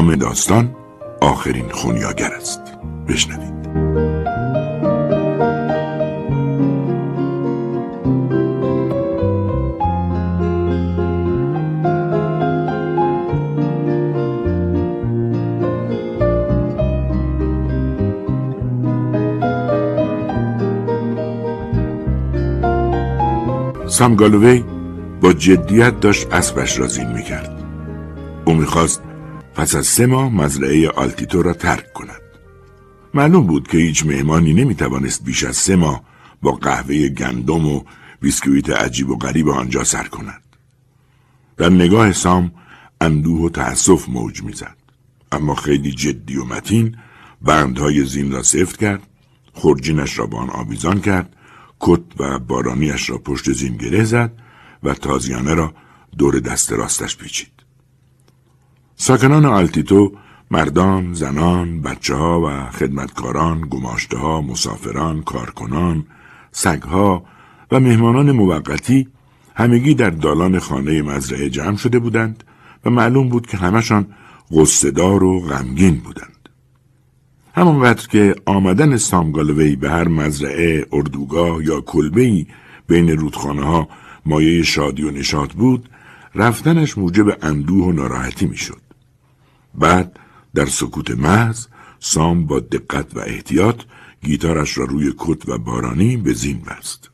نام داستان آخرین خونیاگر است. بشنوید. سام گالوی با جدیت داشت اسبش را زین می‌کرد. او می‌خواست پس از سه ماه مزرعه آلتیتو را ترک کند. معلوم بود که هیچ مهمانی نمی‌توانست بیش از سه ماه با قهوه گندم و بیسکویت عجیب و غریب آنجا سر کند. در نگاه سام اندوه و تأسف موج می‌زد. اما خیلی جدی و متین بندهای زین را سفت کرد خورجینش را به آن آویزان کرد کت و بارانیش را پشت زین گره زد و تازیانه را دور دست راستش پیچید. ساکنان آلتیتو مردان، زنان، بچه ها و خدمتکاران، گماشته ها، مسافران، کارکنان، سگها و مهمانان موقتی همگی در دالان خانه مزرعه جمع شده بودند و معلوم بود که همشان غصهدار و غمگین بودند. همانقدر که آمدن سامگالوی به هر مزرعه، اردوگاه یا کلبهی بین رودخانه ها مایه شادی و نشاط بود، رفتنش موجب اندوه و ناراحتی می‌شد. بعد در سکوت محض سام با دقت و احتیاط گیتارش را روی کت و بارانی به زین بست.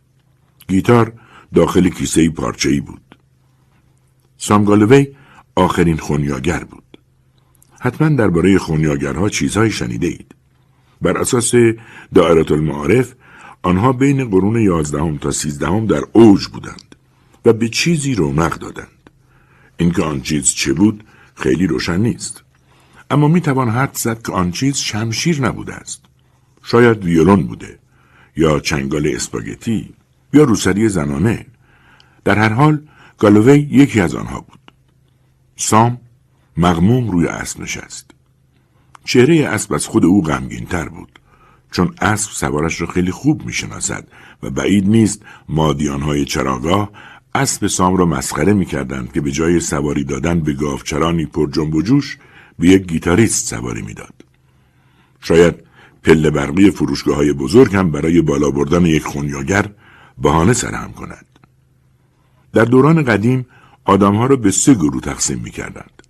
گیتار داخل کیسه پارچه‌ای بود. سامگالوی آخرین خونیاگر بود. حتما درباره خونیاگرها چیزهایی شنیده اید. بر اساس دائرات المعارف آنها بین قرون یازدهم تا سیزدهم در اوج بودند و به چیزی رونق دادند. اینکه آن چیز چه بود خیلی روشن نیست. اما می توان حد زد که آن چیز شمشیر نبوده است. شاید ویولون بوده یا چنگال اسپاگتی یا روسری زنانه. در هر حال گالووی یکی از آنها بود. سام مغموم روی اسب نشست. چهره اسب از خود او غمگینتر بود چون اسب سوارش را خیلی خوب می‌شناسد و بعید نیست مادیانهای چراگاه اسب سام را مسخره می‌کردند که به جای سواری دادن به گاوچرانی پر جنب و جوش به یک گیتاریست سواری می‌داد. شاید پله برقی فروشگاه های بزرگ هم برای بالا بردن یک خونیاگر بهانه سرهم کند. در دوران قدیم آدمها را به سه گروه تقسیم می کردند.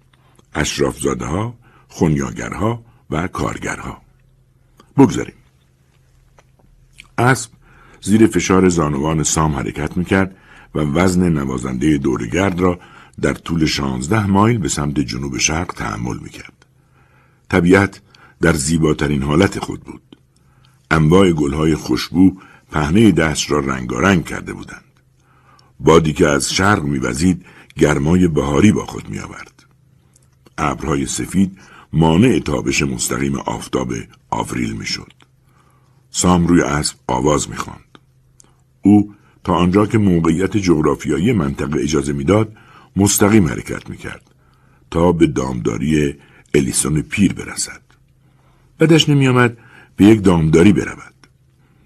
اشرافزاده ها، خونیاگرها و کارگرها. بگذاریم. اسب زیر فشار زانوان سام حرکت می‌کرد و وزن نوازنده دورگرد را در طول شانزده مایل به سمت جنوب شرق تحمل می‌کرد. طبیعت در زیباترین حالت خود بود. انواع گلهای خوشبو پهنه دست را رنگارنگ کرده بودند. بادی که از شرق میوزید گرمای بهاری با خود میآورد. ابرهای سفید مانع تابش مستقیم آفتاب آوریل می‌شد. سام روی اسب آواز می‌خواند. او تا آنجا که موقعیت جغرافیایی منطقه اجازه می‌داد مستقیم حرکت می‌کرد تا به دامداری الیسون پیر برسد. بدش نمیآمد به یک دامداری برود.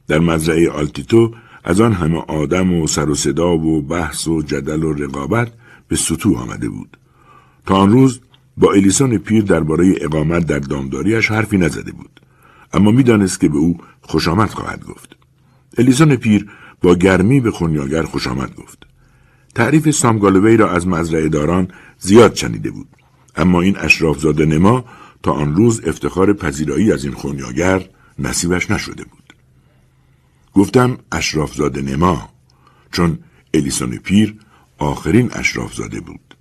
در مزرعه آلتیتو از آن همه آدم و سر و صدا و بحث و جدل و رقابت به سطوح آمده بود. تا آن روز با الیسون پیر درباره اقامت در دامداریش حرفی نزده بود اما می‌دانست که به او خوش آمد خواهد گفت الیسون پیر با گرمی به خونیاگر خوش آمد گفت تعریف سامگالوی را از مزرعه داران زیاد شنیده بود. اما این اشرافزاده نما تا آن روز افتخار پذیرایی از این خونیاگر نصیبش نشده بود. گفتم اشرافزاده نما چون الیسون پیر آخرین اشرافزاده بود.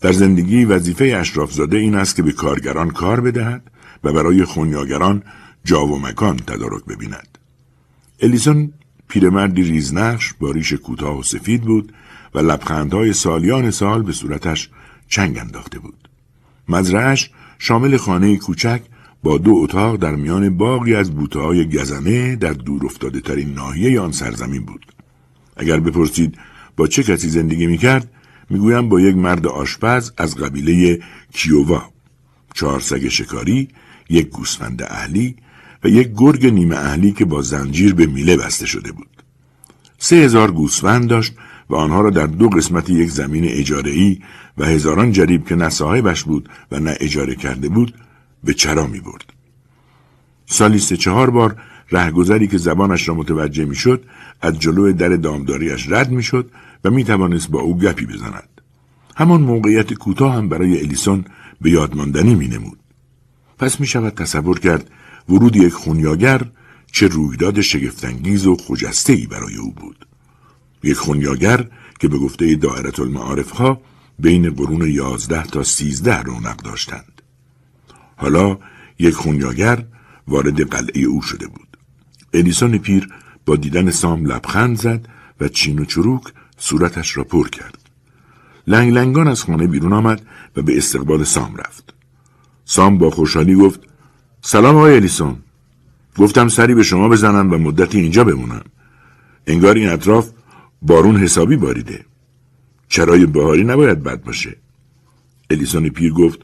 در زندگی وظیفه اشرافزاده این است که به کارگران کار بدهد و برای خونیاگران جا و مکان تدارک ببیند. الیسون پیرمردی ریزنقش با ریش کوتاه و سفید بود و لبخندهای سالیان سال به صورتش چنگ انداخته بود. مزرعش شامل خانه کوچک با دو اتاق در میان باقی از بوته های گزنه در دور افتاده ترین ناحیه آن سرزمین بود. اگر بپرسید با چه کسی زندگی می کرد می‌گویم با یک مرد آشپز از قبیله کیووا چهار سگ شکاری یک گوسفند اهلی و یک گرگ نیمه اهلی که با زنجیر به میله بسته شده بود سه هزار گوسفند داشت و آنها را در دو قسمت یک زمین اجاره‌ای و هزاران جریب که نه صاحبش بود و نه اجاره کرده بود به چرا می برد. سالی سه چهار بار رهگذری که زبانش را متوجه می‌شد از جلو در دامداریش رد می‌شد و می توانست با او گپی بزند. همان موقعیت کوتاه هم برای الیسون به یادماندنی می نمود. پس می شود تصور کرد ورود یک خونیاگر چه رویداد شگفتانگیز و خجسته برای او بود. یک خونیاگر که به گفته دائرت المعارف ها بین قرون یازده تا سیزده رونق داشتند. حالا یک خونیاگر وارد قلعه او شده بود. ادیسون پیر با دیدن سام لبخند زد و چین و چروک صورتش را پر کرد. لنگ لنگان از خانه بیرون آمد و به استقبال سام رفت. سام با خوشحالی گفت سلام آقای الیسون. گفتم سری به شما بزنم و مدتی اینجا بمونم. انگار این اطراف بارون حسابی باریده. چرای بهاری نباید بد باشه. الیسون پیر گفت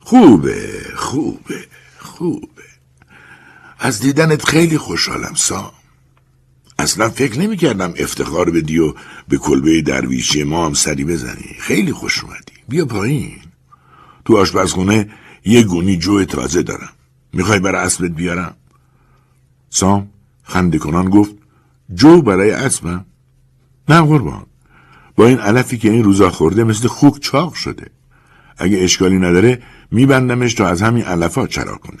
خوبه خوبه خوبه. از دیدنت خیلی خوشحالم سام. اصلا فکر نمی کردم افتخار بدی و به کلبه درویشی ما هم سری بزنی خیلی خوش اومدی بیا پایین تو آشپزخونه یه گونی جو تازه دارم می‌خوای برای اسبت بیارم سام خنده کنان گفت جو برای اسبم نه قربان. با این علفی که این روزا خورده مثل خوک چاق شده. اگه اشکالی نداره میبندمش تا از همین علفا چرا کنه.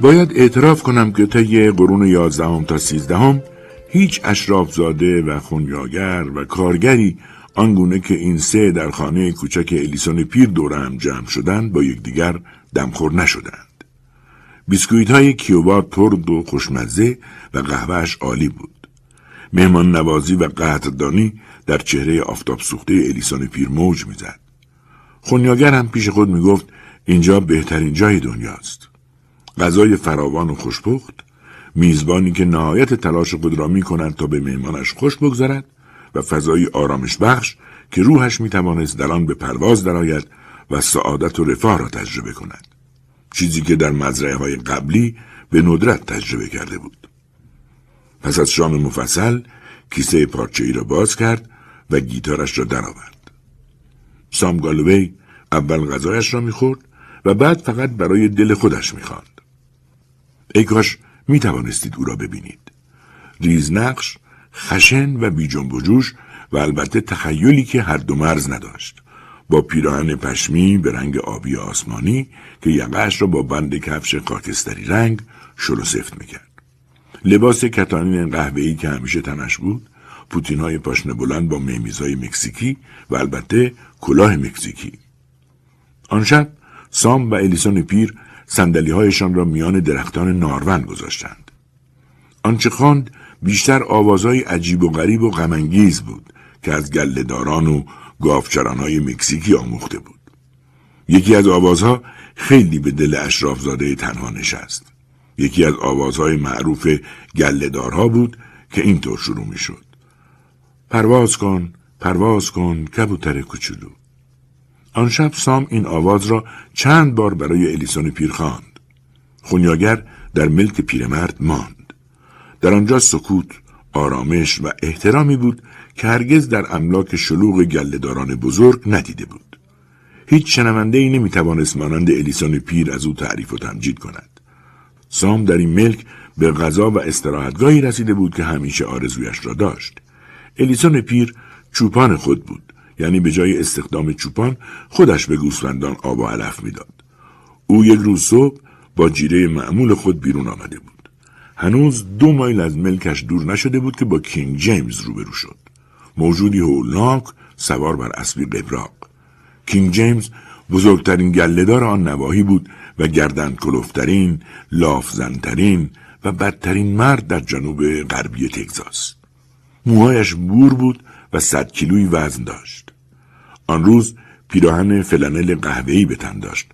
باید اعتراف کنم که طی قرون یازدهم تا سیزدهم هیچ اشرافزاده و خونیاگر و کارگری آنگونه که این سه در خانه کوچک الیسون پیر دور هم جمع شدند با یکدیگر دمخور نشدند. بیسکویت های کیوبا ترد و خوشمزه و قهوهش عالی بود. مهمان نوازی و قدردانی در چهره آفتاب سوخته الیسون پیر موج می‌زد. خونیاگر هم پیش خود می‌گفت اینجا بهترین جای دنیاست. غذای فراوان و خوشپخت میزبانی که نهایت تلاش خود را می کند تا به مهمانش خوش بگذرد و فضایی آرامش بخش که روحش می توانست در آن به پرواز درآید و سعادت و رفاه را تجربه کند چیزی که در مزرعه های قبلی به ندرت تجربه کرده بود پس از شام مفصل کیسه پارچه ای را باز کرد و گیتارش را درآورد سام گالوی اول غذایش را می‌خورد و بعد فقط برای دل خودش می‌خواند ای کاش می او را ببینید. ریزنقش، خشن و بی جنب و جوش و البته تخیلی که هر دو مرز نداشت. با پیراهن پشمی به رنگ آبی آسمانی که یقهش را با بند کفش خاکستری رنگ شل و سفت می‌کرد. لباس کتانین قهوه‌ای که همیشه تنش بود، پوتین های پاشنه بلند با میمیزهای مکزیکی و البته کلاه مکزیکی. آن شب سام و الیسون پیر سندلی هایشان را میان درختان نارون گذاشتند. آنچه خواند بیشتر آوازهای عجیب و غریب و غمانگیز بود که از گلهداران و های مکزیکی آموخته بود. یکی از آوازها خیلی به دل اشرافزاده تنها نشست. یکی از آوازهای معروف گلهدارها بود که اینطور شروع می شد. پرواز کن، پرواز کن، کبوتر کوچولو. آن شب سام این آواز را چند بار برای الیسون پیر خواند. خونیاگر در ملک پیرمرد ماند. در آنجا سکوت، آرامش و احترامی بود که هرگز در املاک شلوغ گلهداران بزرگ ندیده بود. هیچ شنونده ای نمی توانست مانند الیسون پیر از او تعریف و تمجید کند. سام در این ملک به غذا و استراحتگاهی رسیده بود که همیشه آرزویش را داشت. الیسون پیر چوپان خود بود یعنی به جای استخدام چوپان خودش به گوسفندان آب و علف می‌داد. او یک روز صبح با جیره معمول خود بیرون آمده بود. هنوز دو مایل از ملکش دور نشده بود که با کینگ جیمز روبرو شد. موجودی هولناک سوار بر اسبی قبراق. کینگ جیمز بزرگترین گلهدار آن نواحی بود و گردن کلوفترین، لافزنترین و بدترین مرد در جنوب غربی تگزاس. موهایش بور بود و صد کیلویی وزن داشت. آن روز پیراهن فلانل قهوه‌ای به تن داشت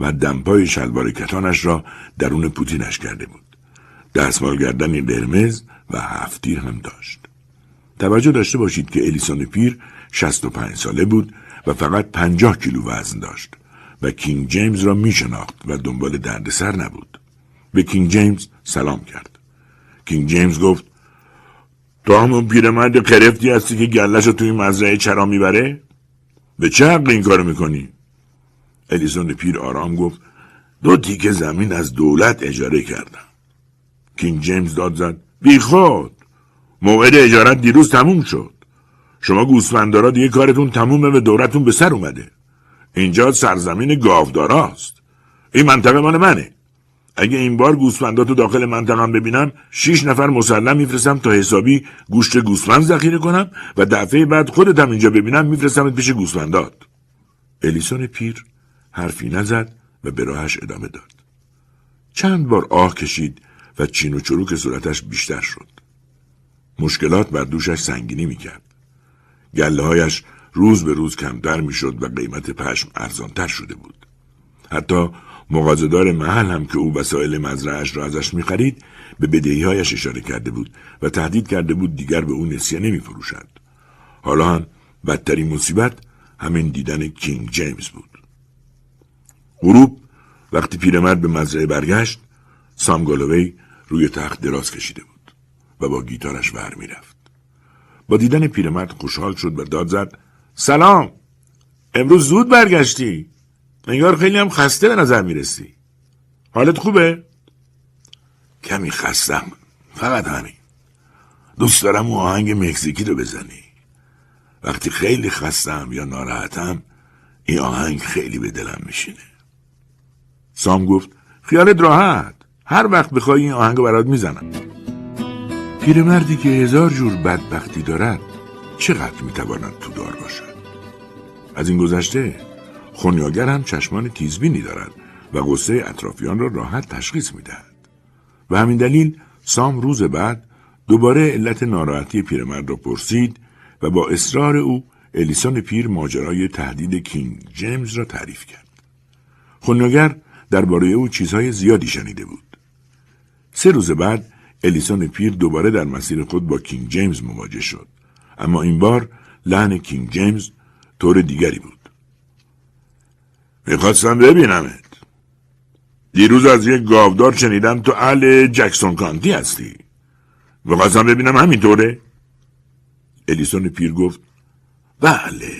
و دمپای شلوار کتانش را درون پوتینش کرده بود. دستمال گردنی قرمز و هفتیر هم داشت. توجه داشته باشید که الیسون پیر 65 ساله بود و فقط 50 کیلو وزن داشت و کینگ جیمز را می شناخت و دنبال دردسر نبود. به کینگ جیمز سلام کرد کینگ جیمز گفت تو همون پیرمرد قرفتی هستی که گلش رو توی مزرعه چرا می‌بره؟ به چه حق این کارو می‌کنی؟ الیزون پیر آرام گفت دو تیکه زمین از دولت اجاره کردم کینگ جیمز داد زد. بی خود موعد اجارت دیروز تموم شد. شما گوسفندارا دیگه کارتون تمومه و دورتون به سر اومده. اینجا سرزمین گاوداراست. این منطقه مال منه. اگه این بار گوسفنداتو داخل منطقم ببینم شیش نفر مسلم میفرستم تا حسابی گوشت گوسفند ذخیره کنم و دفعه بعد خودتم اینجا ببینم میفرستمت پیش گوسفندات الیسون پیر حرفی نزد و به راهش ادامه داد. چند بار آه کشید و چین و چروک صورتش بیشتر شد. مشکلات بر دوشش سنگینی می‌کرد. گله هایش روز به روز کمتر می‌شد و قیمت پشم ارزانتر شده بود. حتی مغازدار محل هم که او وسایل مزرعش را ازش می‌خرید به بدهیهایش اشاره کرده بود و تهدید کرده بود دیگر به او نسیه نمیفروشد. حالا هم بدترین مصیبت همین دیدن کینگ جیمز بود. غروب وقتی پیرمرد به مزرعه برگشت سام گالوی روی تخت دراز کشیده بود و با گیتارش ور می‌رفت. با دیدن پیرمرد خوشحال شد و داد زد سلام! امروز زود برگشتی. انگار خیلی هم خسته به نظر می‌رسی. حالت خوبه؟ کمی خستم. فقط همین. دوست دارم اون آهنگ مکزیکی رو بزنی. وقتی خیلی خستم یا ناراحتم این آهنگ خیلی به دلم میشینه. سام گفت خیالت راحت. هر وقت بخوای این آهنگ برات می‌زنم. پیرمردی که هزار جور بدبختی دارد چقدر می‌تواند تو دار باشد؟ از این گذشته خونیاگر هم چشمان تیزبینی دارد و غصه اطرافیان را راحت تشخیص می‌دهد. و همین دلیل سام روز بعد دوباره علت ناراحتی پیرمرد را پرسید و با اصرار او الیسون پیر ماجرای تهدید کینگ جیمز را تعریف کرد. خونیاگر درباره او چیزهای زیادی شنیده بود. سه روز بعد الیسون پیر دوباره در مسیر خود با کینگ جیمز مواجه شد. اما این بار لحن کینگ جیمز طور دیگری بود. می‌خواستم ببینمت. دیروز از یک گاودار شنیدم تو اهل جکسون کانتی هستی. می‌خواستم ببینم همینطوره. الیسون پیر گفت بله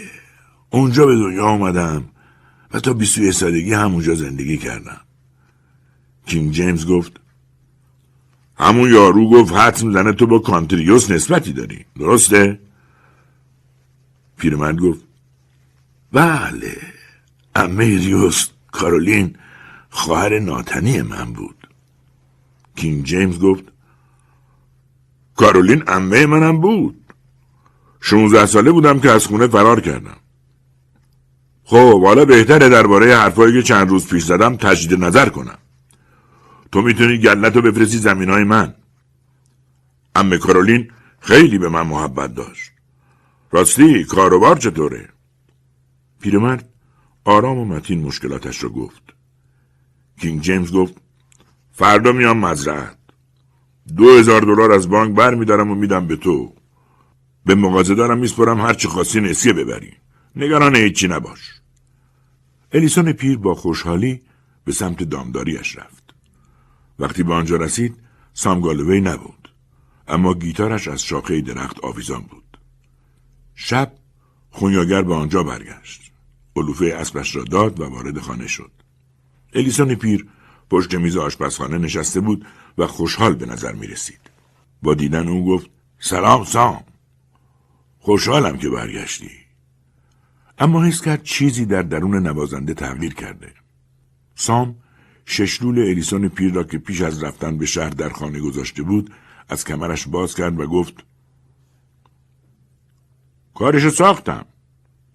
اونجا به دنیا آمدم و تا بیست سالگی همونجا زندگی کردم. کینگ جیمز گفت همون یارو گفت حد زنه تو با کانتریوس نسبتی داری. درسته؟ پیرمرد گفت بله. امیریوس کارولین خواهر ناتنی من بود. کینگ جیمز گفت کارولین امه منم بود. شونزده ساله بودم که از خونه فرار کردم. خب حالا بهتره درباره حرفایی که چند روز پیش زدم تجدید نظر کنم. تو می‌تونی گلت رو بفرستی زمین های من امه کارولین خیلی به من محبت داشت راستی کاروبار چطوره؟ پیرمرد آرام و متین مشکلاتش را گفت. کینگ جیمز گفت فردا میام مزرعت. دو هزار دلار از بانک بر میدارم و میدم به تو. به مغازه دارم میسپرم هرچی خواستی نسیه ببری. نگران هیچی نباش. الیسون پیر با خوشحالی به سمت دامداریش رفت. وقتی به آنجا رسید سامگالوی نبود. اما گیتارش از شاخه درخت آویزان بود. شب خونیاگر به آنجا برگشت. علوفه اسبش را داد و وارد خانه شد. الیسون پیر پشت میز آشپزخانه نشسته بود و خوشحال به نظر می رسید. با دیدن او گفت سلام سام. خوشحالم که برگشتی. اما حس کرد چیزی در درون نوازنده تغییر کرده. سام ششلول الیسون پیر را که پیش از رفتن به شهر در خانه گذاشته بود از کمرش باز کرد و گفت کارشو ساختم.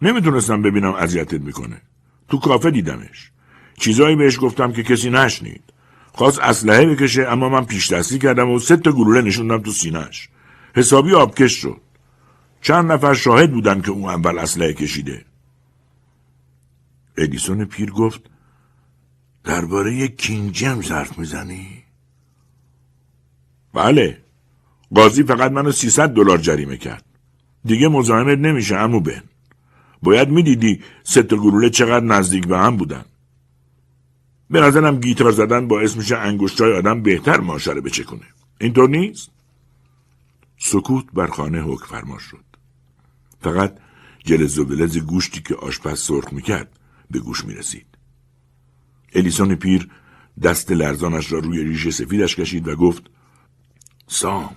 نمی‌تونستم ببینم اذیتت می‌کنه. تو کافه دیدمش. چیزایی بهش گفتم که کسی نشنید. خواست اسلحه بکشه اما من پیش دستی کردم و سه تا گلوله نشوندم تو سینهش حسابی آبکش شد. چند نفر شاهد بودن که اون اول اسلحه کشیده. ادیسون پیر گفت درباره کینگ جیمز حرف می‌زنی؟ بله. قاضی فقط منو 300 دلار جریمه کرد. دیگه مزاحمت نمیشه امو بن. باید می‌دیدی سه گلوله چقدر نزدیک به هم بودن. به نظرم گیتار زدن باعث میشه انگشتای آدم بهتر ماشه بچکونه. اینطور نیست؟ سکوت بر خانه حکم فرما شد. فقط جلز و ولز گوشتی که آشپز سرخ می‌کرد به گوش می‌رسید. الیسون پیر دست لرزانش را روی ریش سفیدش کشید و گفت سام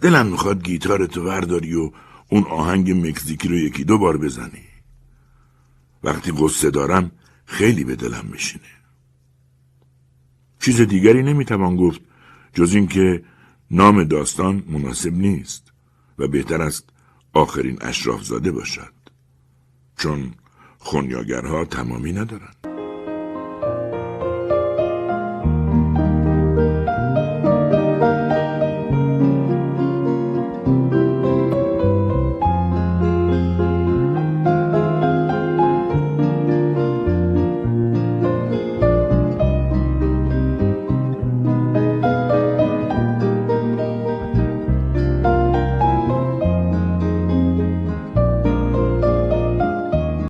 دلم می‌خواد گیتار تو ورداری و اون آهنگ مکزیکی رو یکی دو بار بزنی. وقتی قصه دارم خیلی به دلم میشینه. چیز دیگری نمی‌توان گفت جز اینکه نام داستان مناسب نیست و بهتر است آخرین اشراف زاده باشد چون خونیاگرها تمامی ندارند.